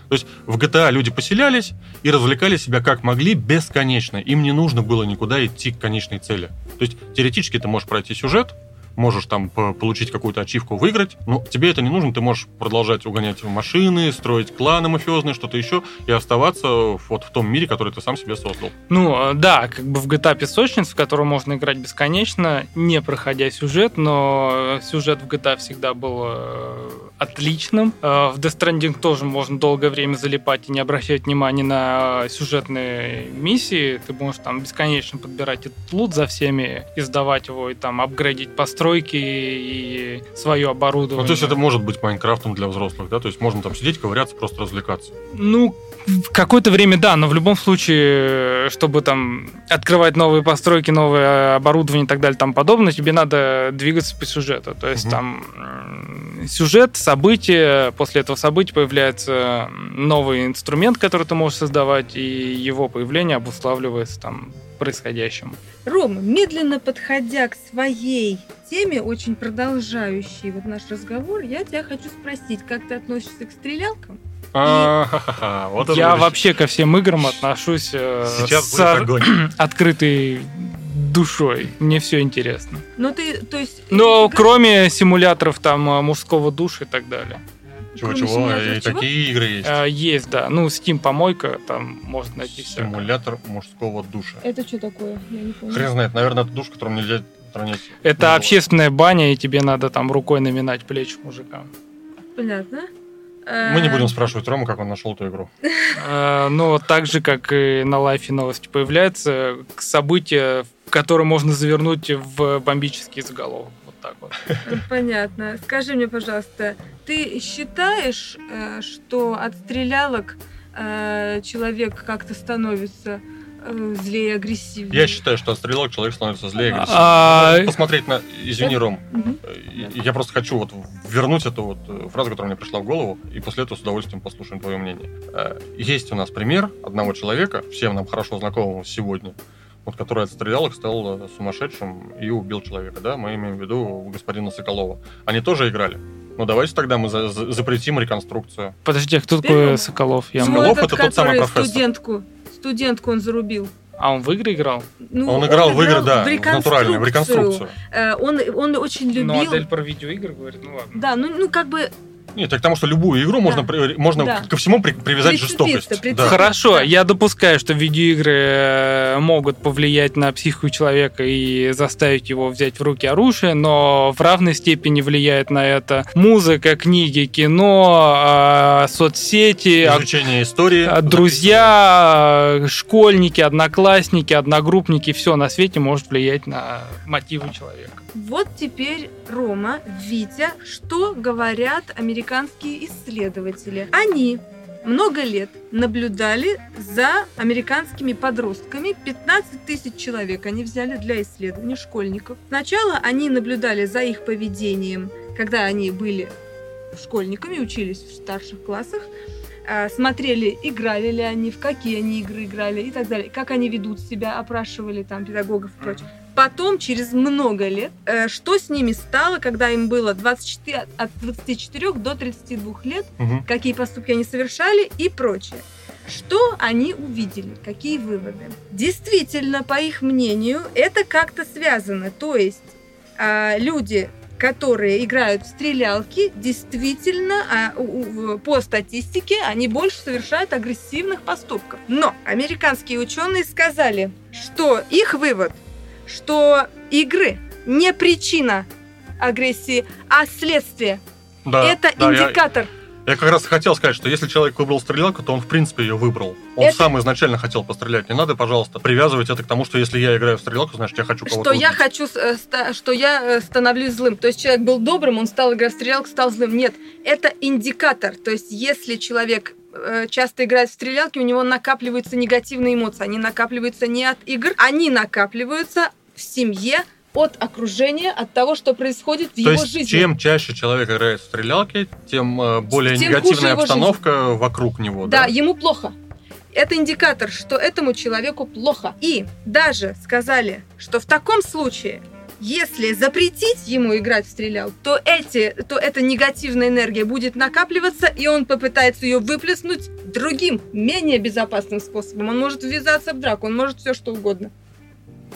То есть в GTA люди поселялись и развлекали себя как могли бесконечно. Им не нужно было никуда идти к конечной цели. То есть теоретически ты можешь пройти сюжет, можешь там получить какую-то ачивку, выиграть, но тебе это не нужно, ты можешь продолжать угонять машины, строить кланы мафиозные, что-то еще, и оставаться вот в том мире, который ты сам себе создал. Ну, а, да, как бы в GTA песочниц, в котором можно играть бесконечно, не проходя сюжет, но сюжет в GTA всегда был э, отличным. Э, в Death Stranding тоже можно долгое время залипать и не обращать внимания на сюжетные миссии. Ты можешь там бесконечно подбирать этот лут за всеми, и сдавать его, и там апгрейдить постройки настройки и свое оборудование. Ну, то есть это может быть Майнкрафтом для взрослых, да? То есть можно там сидеть, ковыряться, просто развлекаться. Ну, какое-то время да, но в любом случае, чтобы там открывать новые постройки, новое оборудование и так далее, там подобное, тебе надо двигаться по сюжету. То есть угу. там сюжет, события, после этого события появляется новый инструмент, который ты можешь создавать, и его появление обуславливается там происходящим. Рома, медленно подходя к своей теме, очень продолжающей вот наш разговор, я тебя хочу спросить, как ты относишься к стрелялкам? А, вот Я вообще ко всем играм отношусь э, с открытой душой. Мне все интересно. Но ты, то есть... Но кроме симуляторов там э, мужского душа и так далее. Чего-чего? И такие игры есть? А, есть, да. Ну, Steam помойка, там можно найти Симулятор всякое. мужского душа. Это что такое? Я не помню. Хрен знает. Наверное, это душ, которым нельзя тронить. Это общественная баня, и тебе надо там рукой наминать плечи мужикам. Понятно. Мы не будем спрашивать Рому, как он нашел эту игру. А, ну, так же, как и на лайфе новости появляется, события, которые можно завернуть в бомбический заголовок. Так вот. Понятно. Скажи мне, пожалуйста, ты считаешь, э, что от стрелялок э, человек как-то становится Э, злее, агрессивнее. Я считаю, что от стрелок человек становится злее, агрессивнее. А... Посмотреть на... Извини, Ром. Я просто хочу вот вернуть эту вот фразу, которая мне пришла в голову, и после этого с удовольствием послушаем твое мнение. Есть у нас пример одного человека, всем нам хорошо знакомого сегодня, вот, который от стрелялок стал сумасшедшим и убил человека, да, мы имеем в виду господина Соколова. Они тоже играли. Ну давайте тогда мы за запретим реконструкцию. Подожди, а кто такой Соколов? Я... Соколов ну, это тот самый профессор. Студентку студентку он зарубил. А он в игры играл? Ну, он, играл он играл в игры, да, в натурально, в реконструкцию. Э, он, он очень любил... Ну, Адель про видеоигры говорит, ну ладно. Да, ну, ну как бы нет, так потому что любую игру да. можно, можно да. ко всему при, привязать жестокость. Да. Хорошо, да. я допускаю, что видеоигры э, могут повлиять на психику человека и заставить его взять в руки оружие, но в равной степени влияет на это музыка, книги, кино, э, соцсети, изучение истории, э, друзья, школьники, одноклассники, одногруппники, все на свете может влиять на мотивы человека. Вот теперь, Рома, Витя, что говорят американские исследователи? Они много лет наблюдали за американскими подростками. 15 тысяч человек они взяли для исследований школьников. Сначала они наблюдали за их поведением, когда они были школьниками, учились в старших классах, а, смотрели, играли ли они, в какие они игры играли и так далее, как они ведут себя, опрашивали там педагогов и прочее. Потом, через много лет, э, что с ними стало, когда им было 24, от 24 до 32 лет, угу. какие поступки они совершали и прочее. Что они увидели? Какие выводы? Действительно, по их мнению, это как-то связано. То есть э, люди, которые играют в стрелялки, действительно, а, по статистике, они больше совершают агрессивных поступков. Но американские ученые сказали, что их вывод – что игры не причина агрессии, а следствие. Да, Это да, индикатор. Я, я как раз хотел сказать, что если человек выбрал стрелялку, то он в принципе ее выбрал. Он это... сам изначально хотел пострелять. Не надо, пожалуйста, привязывать это к тому, что если я играю в стрелялку, значит, я хочу кого-то Что убить. я хочу, э, что я э, становлюсь злым. То есть человек был добрым, он стал играть в стрелялку, стал злым. Нет, это индикатор. То есть если человек часто играет в стрелялки, у него накапливаются негативные эмоции. Они накапливаются не от игр, они накапливаются в семье, от окружения, от того, что происходит в То его есть, жизни. Чем чаще человек играет в стрелялки, тем э, более тем негативная обстановка вокруг него. Да, да, ему плохо. Это индикатор, что этому человеку плохо. И даже сказали, что в таком случае если запретить ему играть в стрелял, то, эти, то эта негативная энергия будет накапливаться, и он попытается ее выплеснуть другим, менее безопасным способом. Он может ввязаться в драку, он может все что угодно.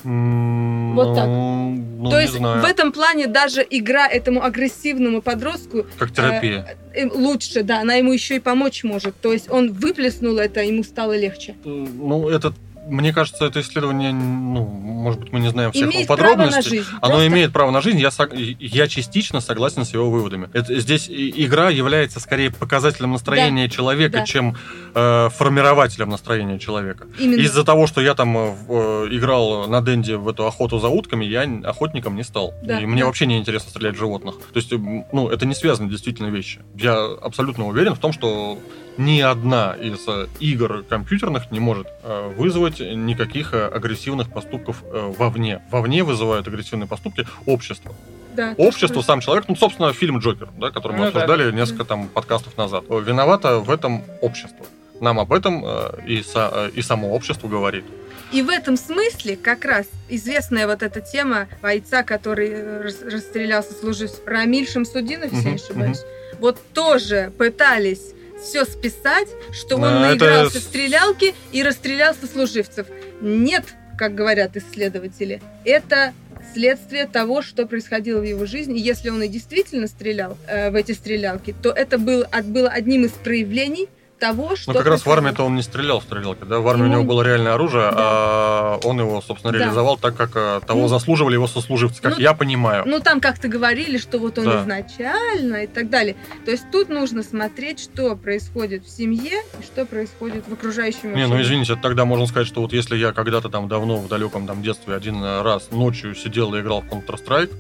Вот так. Ну, То есть знаю. в этом плане даже игра этому агрессивному подростку как терапия э, э, лучше, да, она ему еще и помочь может. То есть он выплеснул это, ему стало легче. Ну это мне кажется, это исследование, ну, может быть, мы не знаем всех имеет подробностей. Право. Оно Просто... имеет право на жизнь. Я, я частично согласен с его выводами. Это, здесь игра является скорее показателем настроения да. человека, да. чем э, формирователем настроения человека. Из-за того, что я там э, э, играл на Денде в эту охоту за утками, я охотником не стал. Да. И мне да. вообще не интересно стрелять в животных. То есть, ну, это не связаны действительно вещи. Я абсолютно уверен в том, что ни одна из э, игр компьютерных не может э, вызвать никаких э, агрессивных поступков вовне. Вовне вызывают агрессивные поступки общество. да, общество, сам человек, ну, собственно, фильм Джокер, да, который мы ну, обсуждали да, несколько там подкастов назад. Виновато в этом общество. Нам об этом и, со, и само общество говорит. И в этом смысле как раз известная вот эта тема бойца, который расстрелялся служивцем, Рамиль Шамсудинов, если uh-huh, не ошибаюсь, uh-huh. вот тоже пытались все списать, что он а, наигрался это... стрелялки и расстрелял сослуживцев. Нет, как говорят исследователи, это следствие того, что происходило в его жизни. Если он и действительно стрелял э, в эти стрелялки, то это был, было одним из проявлений того, что... Ну, как раз в армии-то он не стрелял в стрелялки, да? В армии ну, у него было реальное оружие, да. а он его, собственно, реализовал да. так, как а, того ну, заслуживали его сослуживцы, как ну, я понимаю. Ну, там как-то говорили, что вот он да. изначально и так далее. То есть тут нужно смотреть, что происходит в семье и что происходит в окружающем Не, ну, извините, тогда можно сказать, что вот если я когда-то там давно, в далеком там детстве один раз ночью сидел и играл в Counter-Strike...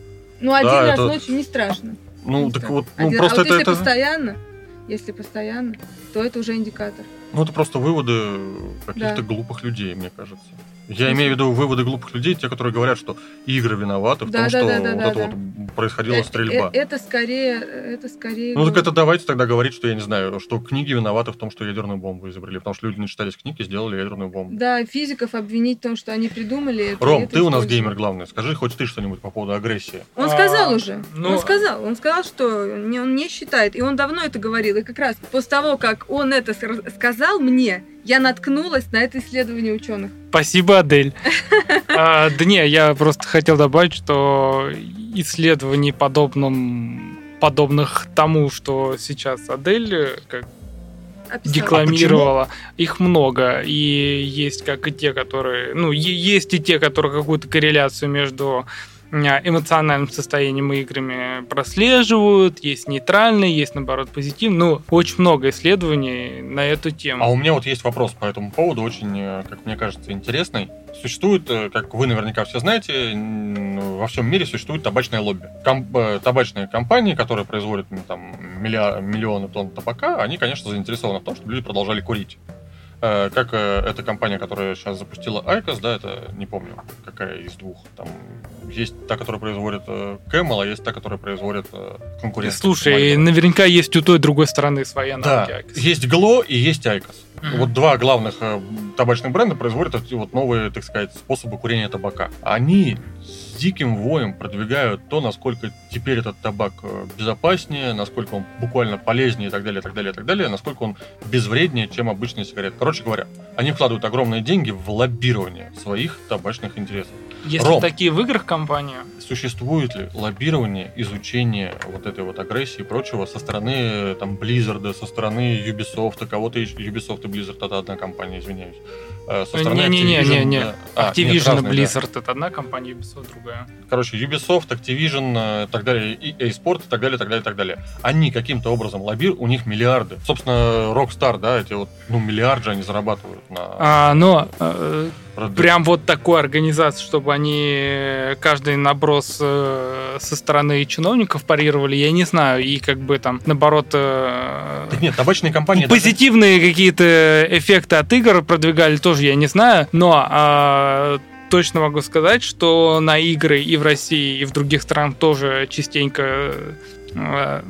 Ну, один да, раз это... ночью не страшно. Ну, не так страшно. вот, ну, один... просто а вот это... постоянно... Если постоянно, то это уже индикатор. Ну, это просто выводы каких-то да. глупых людей, мне кажется. Я имею в виду выводы глупых людей, те, которые говорят, что игры виноваты в да, том, да, что да, да, вот да, это да. вот происходила это, стрельба. Э, это скорее, это скорее. Ну так это давайте тогда говорить, что я не знаю, что книги виноваты в том, что ядерную бомбу изобрели, потому что люди не читались книги, сделали ядерную бомбу. Да, физиков обвинить в том, что они придумали. Это, Ром, это ты у нас геймер главный. Скажи хоть ты что-нибудь по поводу агрессии. Он а, сказал уже. Ну... Он сказал, он сказал, что не, он не считает, и он давно это говорил, и как раз после того, как он это сказал мне, я наткнулась на это исследование ученых. Спасибо, Адель. а, да не, я просто хотел добавить, что исследований подобным, подобных тому, что сейчас Адель э, как Описала. декламировала. А их много. И есть как и те, которые... Ну, есть и те, которые какую-то корреляцию между эмоциональным состоянием и играми прослеживают, есть нейтральные, есть, наоборот, позитивные. Ну, очень много исследований на эту тему. А у меня вот есть вопрос по этому поводу, очень, э, как мне кажется, интересный. Существует, э, как вы наверняка все знаете, во всем мире существует табачное лобби. Ком- э, табачные компании, которые производят там, миллионы тонн табака, они, конечно, заинтересованы в том, чтобы люди продолжали курить. Э, как э, эта компания, которая сейчас запустила IQOS, да, это не помню, какая из двух. Там есть та, которая производит э, Camel, а есть та, которая производит конкурент. Слушай, наверняка есть у той и другой стороны свои аналоги да, IQOS. Есть glo и есть IQOS. Mm-hmm. Вот два главных табачных бренда производят вот новые, так сказать, способы курения табака. Они диким воем продвигают то, насколько теперь этот табак э, безопаснее, насколько он буквально полезнее и так далее, и так далее, и так далее, насколько он безвреднее, чем обычные сигареты. Короче говоря, они вкладывают огромные деньги в лоббирование своих табачных интересов. Есть Ром, такие в играх компании? Существует ли лоббирование, изучение вот этой вот агрессии и прочего со стороны там Blizzard, со стороны Ubisoft, кого-то Ubisoft и Blizzard это одна компания, извиняюсь. Э, со стороны не, не, Activision. Не, не, не. А, Activision нет, и Blizzard да. это одна компания, Ubisoft другая. Короче, Ubisoft, Activision, э, так далее, и A-Sport, и так далее, так далее, так далее. Они каким-то образом лоббируют, у них миллиарды. Собственно, Rockstar, да, эти вот, ну, миллиард же они зарабатывают на... А, но э, прям вот такой организации, чтобы они каждый наброс э, со стороны чиновников парировали, я не знаю, и как бы там, наоборот... Э, так нет, табачные компании... Позитивные даже... какие-то эффекты от игр продвигали тоже, я не знаю, но э, точно могу сказать, что на игры и в России, и в других странах тоже частенько Э,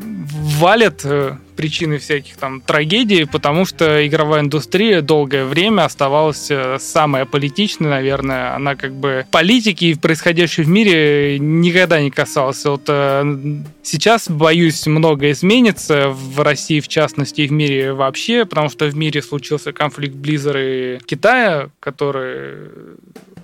валят э, причины всяких там трагедий, потому что игровая индустрия долгое время оставалась э, самая политичной, наверное. Она как бы политики и происходящей в мире никогда не касалась. Вот сейчас, боюсь, многое изменится в России, в частности, и в мире вообще, потому что в мире случился конфликт Blizzard и Китая, который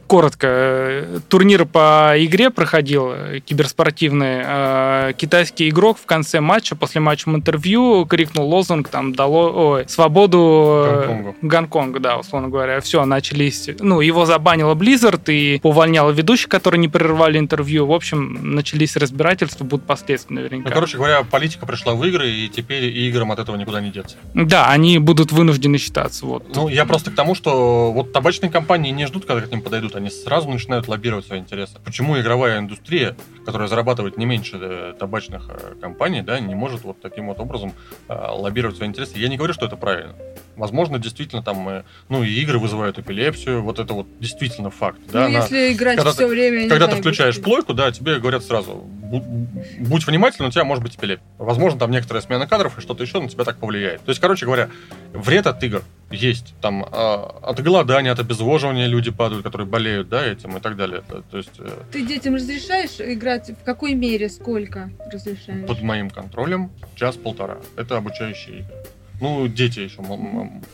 коротко. Турнир по игре проходил, киберспортивный. А, китайский игрок в конце матча, после матча интервью, крикнул лозунг, там, дало, ой, свободу э, Гонконгу. Гонконга, да, условно говоря. Все, начались... Ну, его забанила Blizzard и увольняла ведущих, которые не прерывали интервью. В общем, начались разбирательства, будут последствия наверняка. Ну, короче говоря, политика пришла в игры, и теперь играм от этого никуда не деться. Да, они будут вынуждены считаться. Вот. Ну, я просто к тому, что вот табачные компании не ждут, когда к ним подойдут они сразу начинают лоббировать свои интересы. Почему игровая индустрия, которая зарабатывает не меньше э, табачных э, компаний, да, не может вот таким вот образом э, лоббировать свои интересы? Я не говорю, что это правильно. Возможно, действительно там, ну, и игры вызывают эпилепсию, вот это вот действительно факт. Да, ну, на... если играть когда все ты, время... Когда ты включаешь плойку, да, тебе говорят сразу, будь внимательным, у тебя может быть эпилепсия. Возможно, там некоторая смена кадров и что-то еще на тебя так повлияет. То есть, короче говоря, вред от игр есть. Там э, от голодания, от обезвоживания люди падают, которые болеют, да, этим и так далее. То, есть, э, Ты детям разрешаешь играть? В какой мере? Сколько разрешаешь? Под моим контролем час-полтора. Это обучающие игры. Ну, дети еще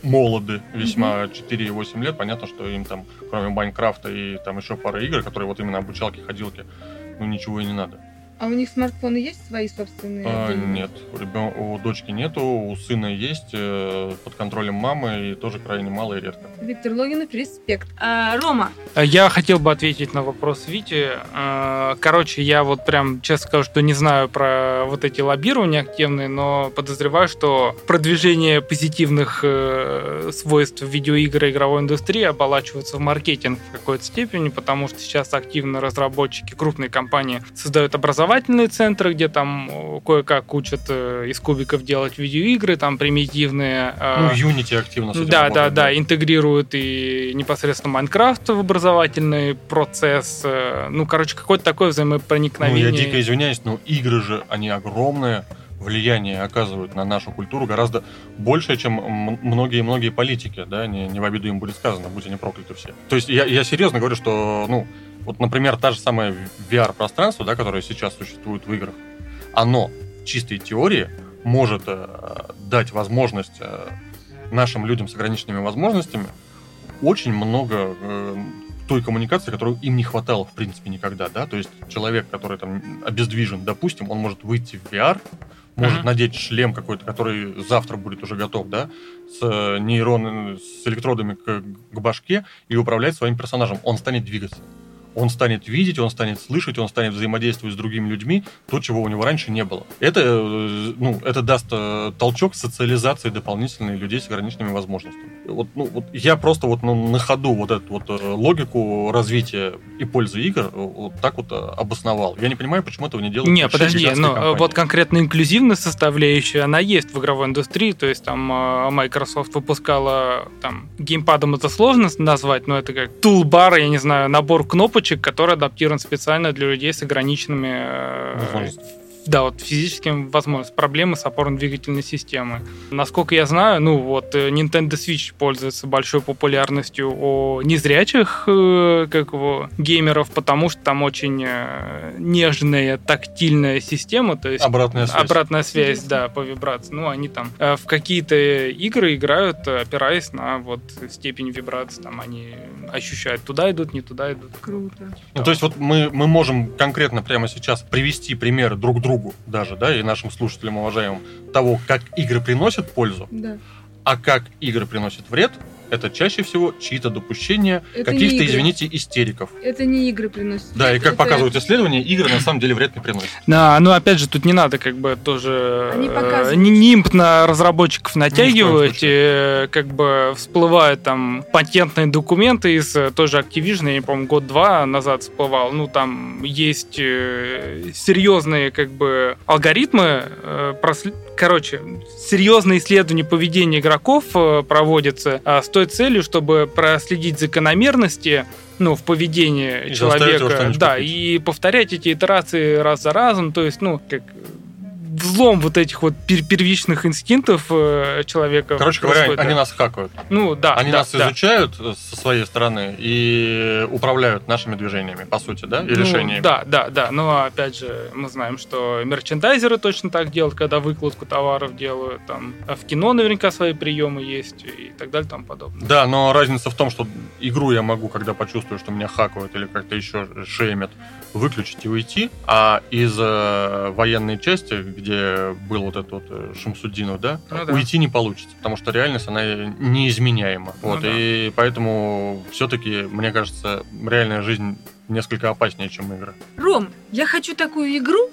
молоды, весьма 4-8 лет. Понятно, что им там, кроме Майнкрафта и там еще пары игр, которые вот именно обучалки, ходилки, ну, ничего и не надо. А у них смартфоны есть свои собственные? А, нет, у, ребен... у дочки нету, у сына есть э, под контролем мамы и тоже крайне мало и редко. Виктор Логинов, респект. А, Рома? Я хотел бы ответить на вопрос Вити. А, короче, я вот прям честно скажу, что не знаю про вот эти лоббирования активные, но подозреваю, что продвижение позитивных э, свойств видеоигр и игровой индустрии оболачиваются в маркетинг в какой-то степени, потому что сейчас активно разработчики, крупные компании создают образование образовательные центры, где там э, кое-как учат э, из кубиков делать видеоигры, там примитивные. Э, ну, Unity активно с этим Да, работает, да, да, да, интегрируют и непосредственно Майнкрафт в образовательный процесс. Ну, короче, какое-то такое взаимопроникновение. Ну, я дико извиняюсь, но игры же, они огромные влияние оказывают на нашу культуру гораздо больше, чем многие-многие политики, да, не, не в обиду им будет сказано, будь они прокляты все. То есть я, я серьезно говорю, что, ну, вот, например, та же самая VR-пространство, да, которое сейчас существует в играх, оно в чистой теории может э, дать возможность э, нашим людям с ограниченными возможностями очень много э, той коммуникации, которую им не хватало, в принципе, никогда, да, то есть человек, который там обездвижен, допустим, он может выйти в VR, может mm-hmm. надеть шлем какой-то, который завтра будет уже готов, да, с э, нейронами, с электродами к, к башке и управлять своим персонажем. Он станет двигаться он станет видеть, он станет слышать, он станет взаимодействовать с другими людьми, то, чего у него раньше не было. Это, э, ну, это даст э, толчок социализации дополнительной людей с ограниченными возможностями. Вот, ну, вот я просто вот ну, на ходу вот эту вот э, логику развития и пользы игр вот так вот обосновал. Я не понимаю, почему этого не делают. Не, подожди, но вот конкретно инклюзивная составляющая, она есть в игровой индустрии, то есть там Microsoft выпускала там геймпадом это сложно назвать, но это как тулбар, я не знаю, набор кнопок разработчик, который адаптирован специально для людей с ограниченными э, да, вот физическим возможностям, проблемы с опорно-двигательной системой. Насколько я знаю, ну вот э, Nintendo Switch пользуется большой популярностью у незрячих э, как его, геймеров, потому что там очень э, нежная тактильная система, то есть обратная связь, обратная связь да, по вибрации. Ну, они там в какие-то игры играют, опираясь на вот степень вибрации, там они ощущают, туда идут, не туда идут. Круто. Ну, то есть вот мы, мы можем конкретно прямо сейчас привести примеры друг другу другу даже, да, и нашим слушателям уважаемым, того, как игры приносят пользу, да. а как игры приносят вред, это чаще всего чьи-то допущения каких-то, извините, истериков. Это не игры приносят. Да, и как это... показывают исследования, игры на самом деле вред не приносят. Да, ну опять же, тут не надо как бы тоже э, нимб на разработчиков натягивать, и, как бы всплывают там патентные документы из э, тоже Activision, я не помню, год-два назад всплывал, ну там есть э, серьезные как бы алгоритмы, э, прослед короче, серьезные исследования поведения игроков э, проводятся а, с той целью, чтобы проследить закономерности ну, в поведении и человека. Да, купить. и повторять эти итерации раз за разом. То есть, ну, как взлом вот этих вот первичных инстинктов э, человека. Короче говоря, они нас хакают. Ну да. Они да, нас да. изучают со своей стороны и управляют нашими движениями, по сути, да, и ну, решениями. Да, да, да. Но опять же, мы знаем, что мерчендайзеры точно так делают, когда выкладку товаров делают. Там в кино наверняка свои приемы есть и так далее, там подобное. Да, но разница в том, что игру я могу, когда почувствую, что меня хакают или как-то еще шеймят, выключить и уйти, а из э, военной части, где был вот этот вот э, Шамсудинов, да, ну, да, уйти не получится, потому что реальность, она неизменяема. Ну, вот, да. И поэтому все-таки, мне кажется, реальная жизнь несколько опаснее, чем игры. Ром, я хочу такую игру,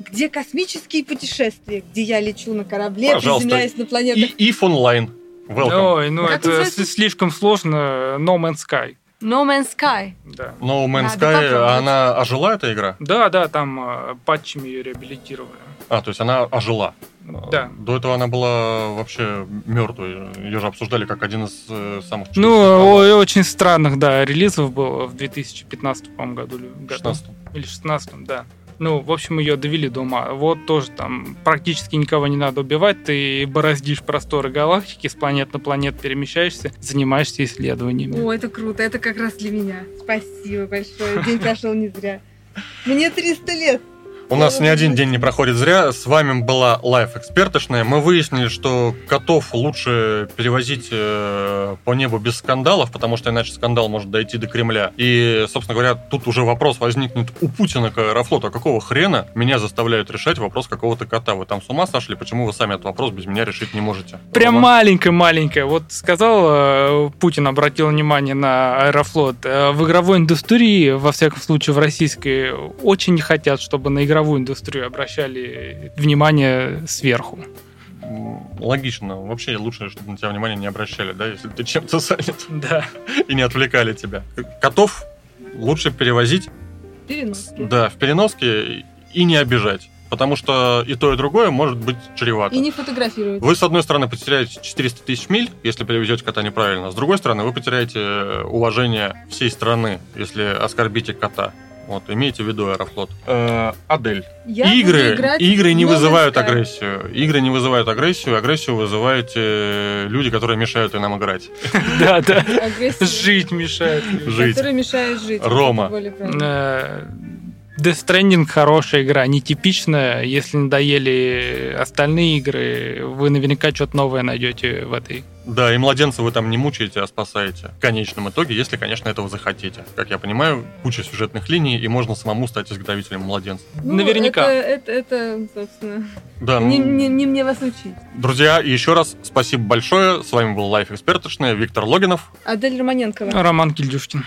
где космические путешествия, где я лечу на корабле, Пожалуйста. приземляюсь на планетах. И if онлайн. Welcome. Ой, ну как это слишком сложно. No Man's Sky. No Man's Sky. Да. No Man's Sky, она ожила, эта игра? Да, да, там э, патчами ее реабилитировали. А, то есть она ожила. Да. До этого она была вообще мертвой. Ее же обсуждали как один из э, самых Ну, о, очень странных, да, релизов было в 2015 по году. 16 Или 16 да. Ну, в общем, ее довели до ума. Вот тоже там практически никого не надо убивать, ты бороздишь просторы галактики, с планет на планет перемещаешься, занимаешься исследованиями. О, это круто, это как раз для меня. Спасибо большое, день прошел не зря. Мне 300 лет. У нас ни один день не проходит зря. С вами была Life Экспертошная. Мы выяснили, что котов лучше перевозить э, по небу без скандалов, потому что иначе скандал может дойти до Кремля. И, собственно говоря, тут уже вопрос возникнет у Путина к Аэрофлоту. А какого хрена меня заставляют решать вопрос какого-то кота? Вы там с ума сошли? Почему вы сами этот вопрос без меня решить не можете? Прям маленькая-маленькая. Вот сказал э, Путин, обратил внимание на Аэрофлот. Э, в игровой индустрии, во всяком случае в российской, очень не хотят, чтобы на игровой игровую индустрию обращали внимание сверху. Логично. Вообще лучше, чтобы на тебя внимание не обращали, да, если ты чем-то занят. Да. И не отвлекали тебя. Котов лучше перевозить... В переноске. Да, в переноске и не обижать. Потому что и то, и другое может быть чревато. И не фотографировать. Вы, с одной стороны, потеряете 400 тысяч миль, если перевезете кота неправильно. С другой стороны, вы потеряете уважение всей страны, если оскорбите кота. Вот, имейте в виду Аэрофлот. Э, Адель. Я игры, игры не вызывают Sky. агрессию. Игры не вызывают агрессию. Агрессию вызывают э, люди, которые мешают и нам играть. Да, да. Жить мешают. Жить. Которые мешают жить. Рома. Death Stranding хорошая игра, нетипичная. Если надоели остальные игры, вы наверняка что-то новое найдете в этой. Да, и младенца вы там не мучаете, а спасаете. В конечном итоге, если, конечно, этого захотите. Как я понимаю, куча сюжетных линий, и можно самому стать изготовителем младенца. Ну, наверняка. Это, это, это собственно, да. не, не, не мне вас учить. Друзья, еще раз спасибо большое. С вами был Life Экспертошная, Виктор Логинов. Адель Романенкова. Роман Кильдюшкин.